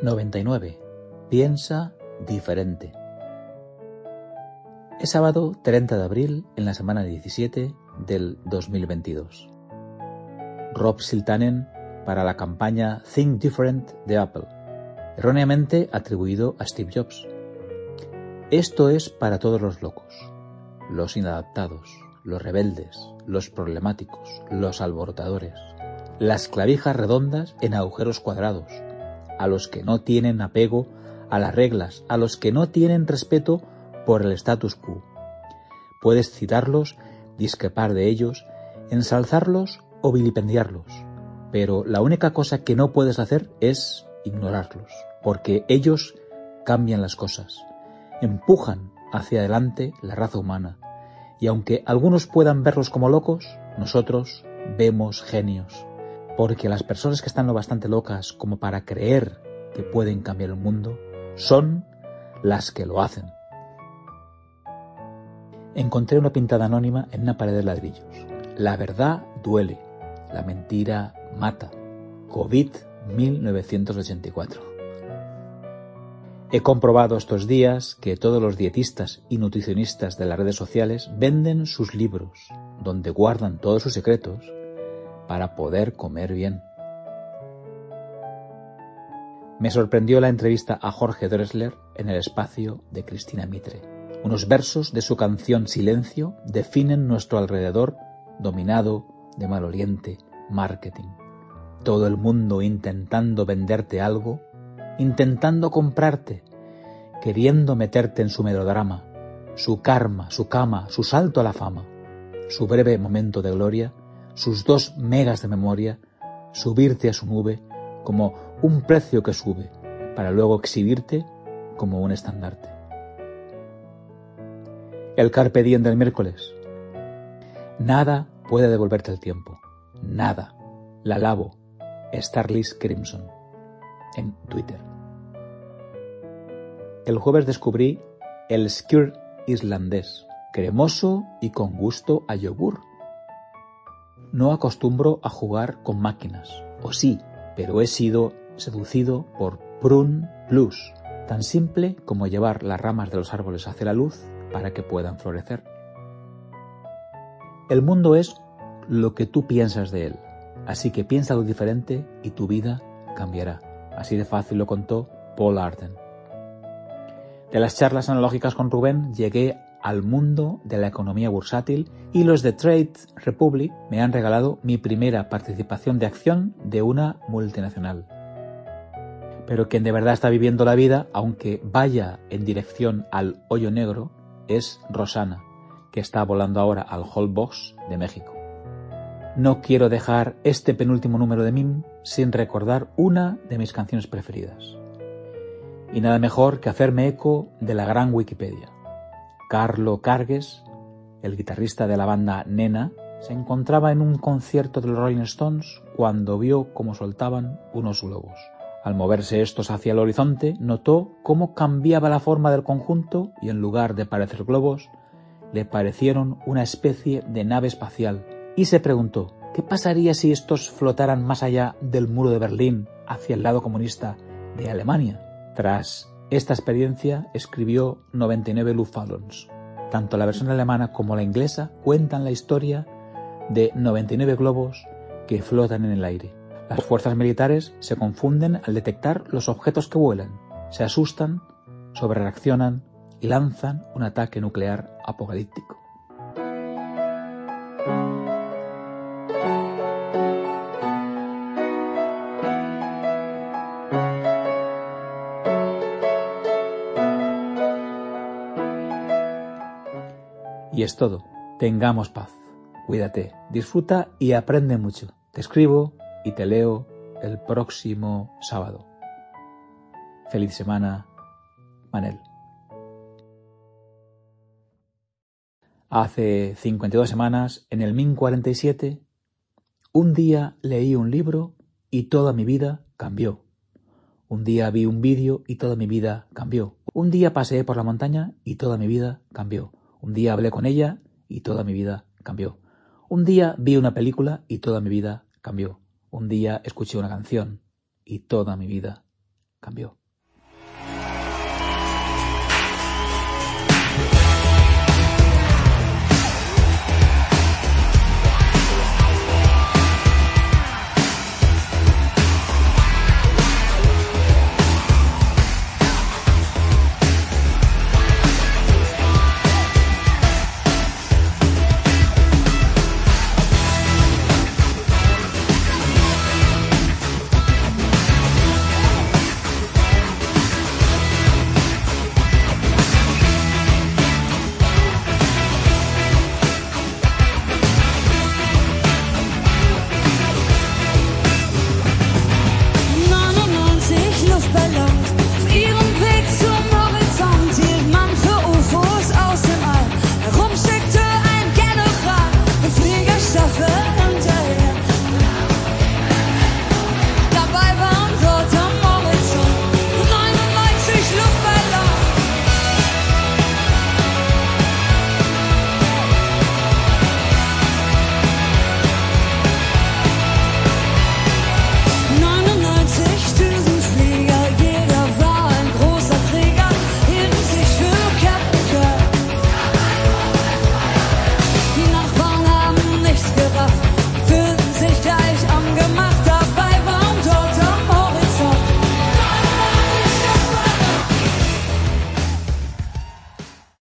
99. Piensa diferente. Es sábado 30 de abril en la semana 17 del 2022. Rob Siltanen para la campaña Think Different de Apple, erróneamente atribuido a Steve Jobs. Esto es para todos los locos, los inadaptados, los rebeldes, los problemáticos, los alborotadores, las clavijas redondas en agujeros cuadrados, a los que no tienen apego a las reglas, a los que no tienen respeto por el status quo. Puedes citarlos, discrepar de ellos, ensalzarlos o vilipendiarlos, pero la única cosa que no puedes hacer es ignorarlos, porque ellos cambian las cosas, empujan hacia adelante la raza humana, y aunque algunos puedan verlos como locos, nosotros vemos genios, porque las personas que están lo bastante locas como para creer que pueden cambiar el mundo son las que lo hacen. Encontré una pintada anónima en una pared de ladrillos. La verdad duele, la mentira mata. COVID 1984. He comprobado estos días que todos los dietistas y nutricionistas de las redes sociales venden sus libros, donde guardan todos sus secretos para poder comer bien. Me sorprendió la entrevista a Jorge Dressler en el espacio de Cristina Mitre. Unos versos de su canción Silencio definen nuestro alrededor dominado de maloliente marketing. Todo el mundo intentando venderte algo, intentando comprarte, queriendo meterte en su melodrama, su karma, su cama, su salto a la fama, su breve momento de gloria sus dos megas de memoria, subirte a su nube como un precio que sube, para luego exhibirte como un estandarte. El carpe diem del miércoles. Nada puede devolverte el tiempo. Nada. La lavo. Starlis Crimson. En Twitter. El jueves descubrí el skyr islandés, cremoso y con gusto a yogur no acostumbro a jugar con máquinas, o sí, pero he sido seducido por Prun Plus, tan simple como llevar las ramas de los árboles hacia la luz para que puedan florecer. El mundo es lo que tú piensas de él, así que piensa lo diferente y tu vida cambiará. Así de fácil lo contó Paul Arden. De las charlas analógicas con Rubén llegué al mundo de la economía bursátil y los de Trade Republic me han regalado mi primera participación de acción de una multinacional. Pero quien de verdad está viviendo la vida, aunque vaya en dirección al hoyo negro, es Rosana, que está volando ahora al Hall Box de México. No quiero dejar este penúltimo número de MIM sin recordar una de mis canciones preferidas. Y nada mejor que hacerme eco de la gran Wikipedia. Carlo Cargues, el guitarrista de la banda Nena, se encontraba en un concierto de los Rolling Stones cuando vio cómo soltaban unos globos. Al moverse estos hacia el horizonte, notó cómo cambiaba la forma del conjunto y en lugar de parecer globos, le parecieron una especie de nave espacial. Y se preguntó, ¿qué pasaría si estos flotaran más allá del muro de Berlín hacia el lado comunista de Alemania? Tras esta experiencia escribió 99 Luftballons. Tanto la versión alemana como la inglesa cuentan la historia de 99 globos que flotan en el aire. Las fuerzas militares se confunden al detectar los objetos que vuelan, se asustan, sobrereaccionan y lanzan un ataque nuclear apocalíptico. Y es todo. Tengamos paz. Cuídate, disfruta y aprende mucho. Te escribo y te leo el próximo sábado. Feliz semana, Manel. Hace 52 semanas, en el MIN 47, un día leí un libro y toda mi vida cambió. Un día vi un vídeo y toda mi vida cambió. Un día paseé por la montaña y toda mi vida cambió. Un día hablé con ella y toda mi vida cambió. Un día vi una película y toda mi vida cambió. Un día escuché una canción y toda mi vida cambió.